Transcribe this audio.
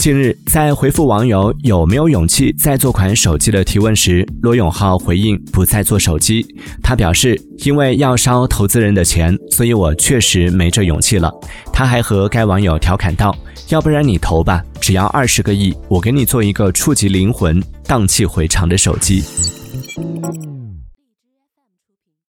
近日在回复网友有没有勇气再做款手机的提问时罗永浩回应不再做手机。他表示因为要烧投资人的钱所以我确实没这勇气了。他还和该网友调侃道要不然你投吧只要二十个亿我给你做一个触及灵魂荡气回肠的手机。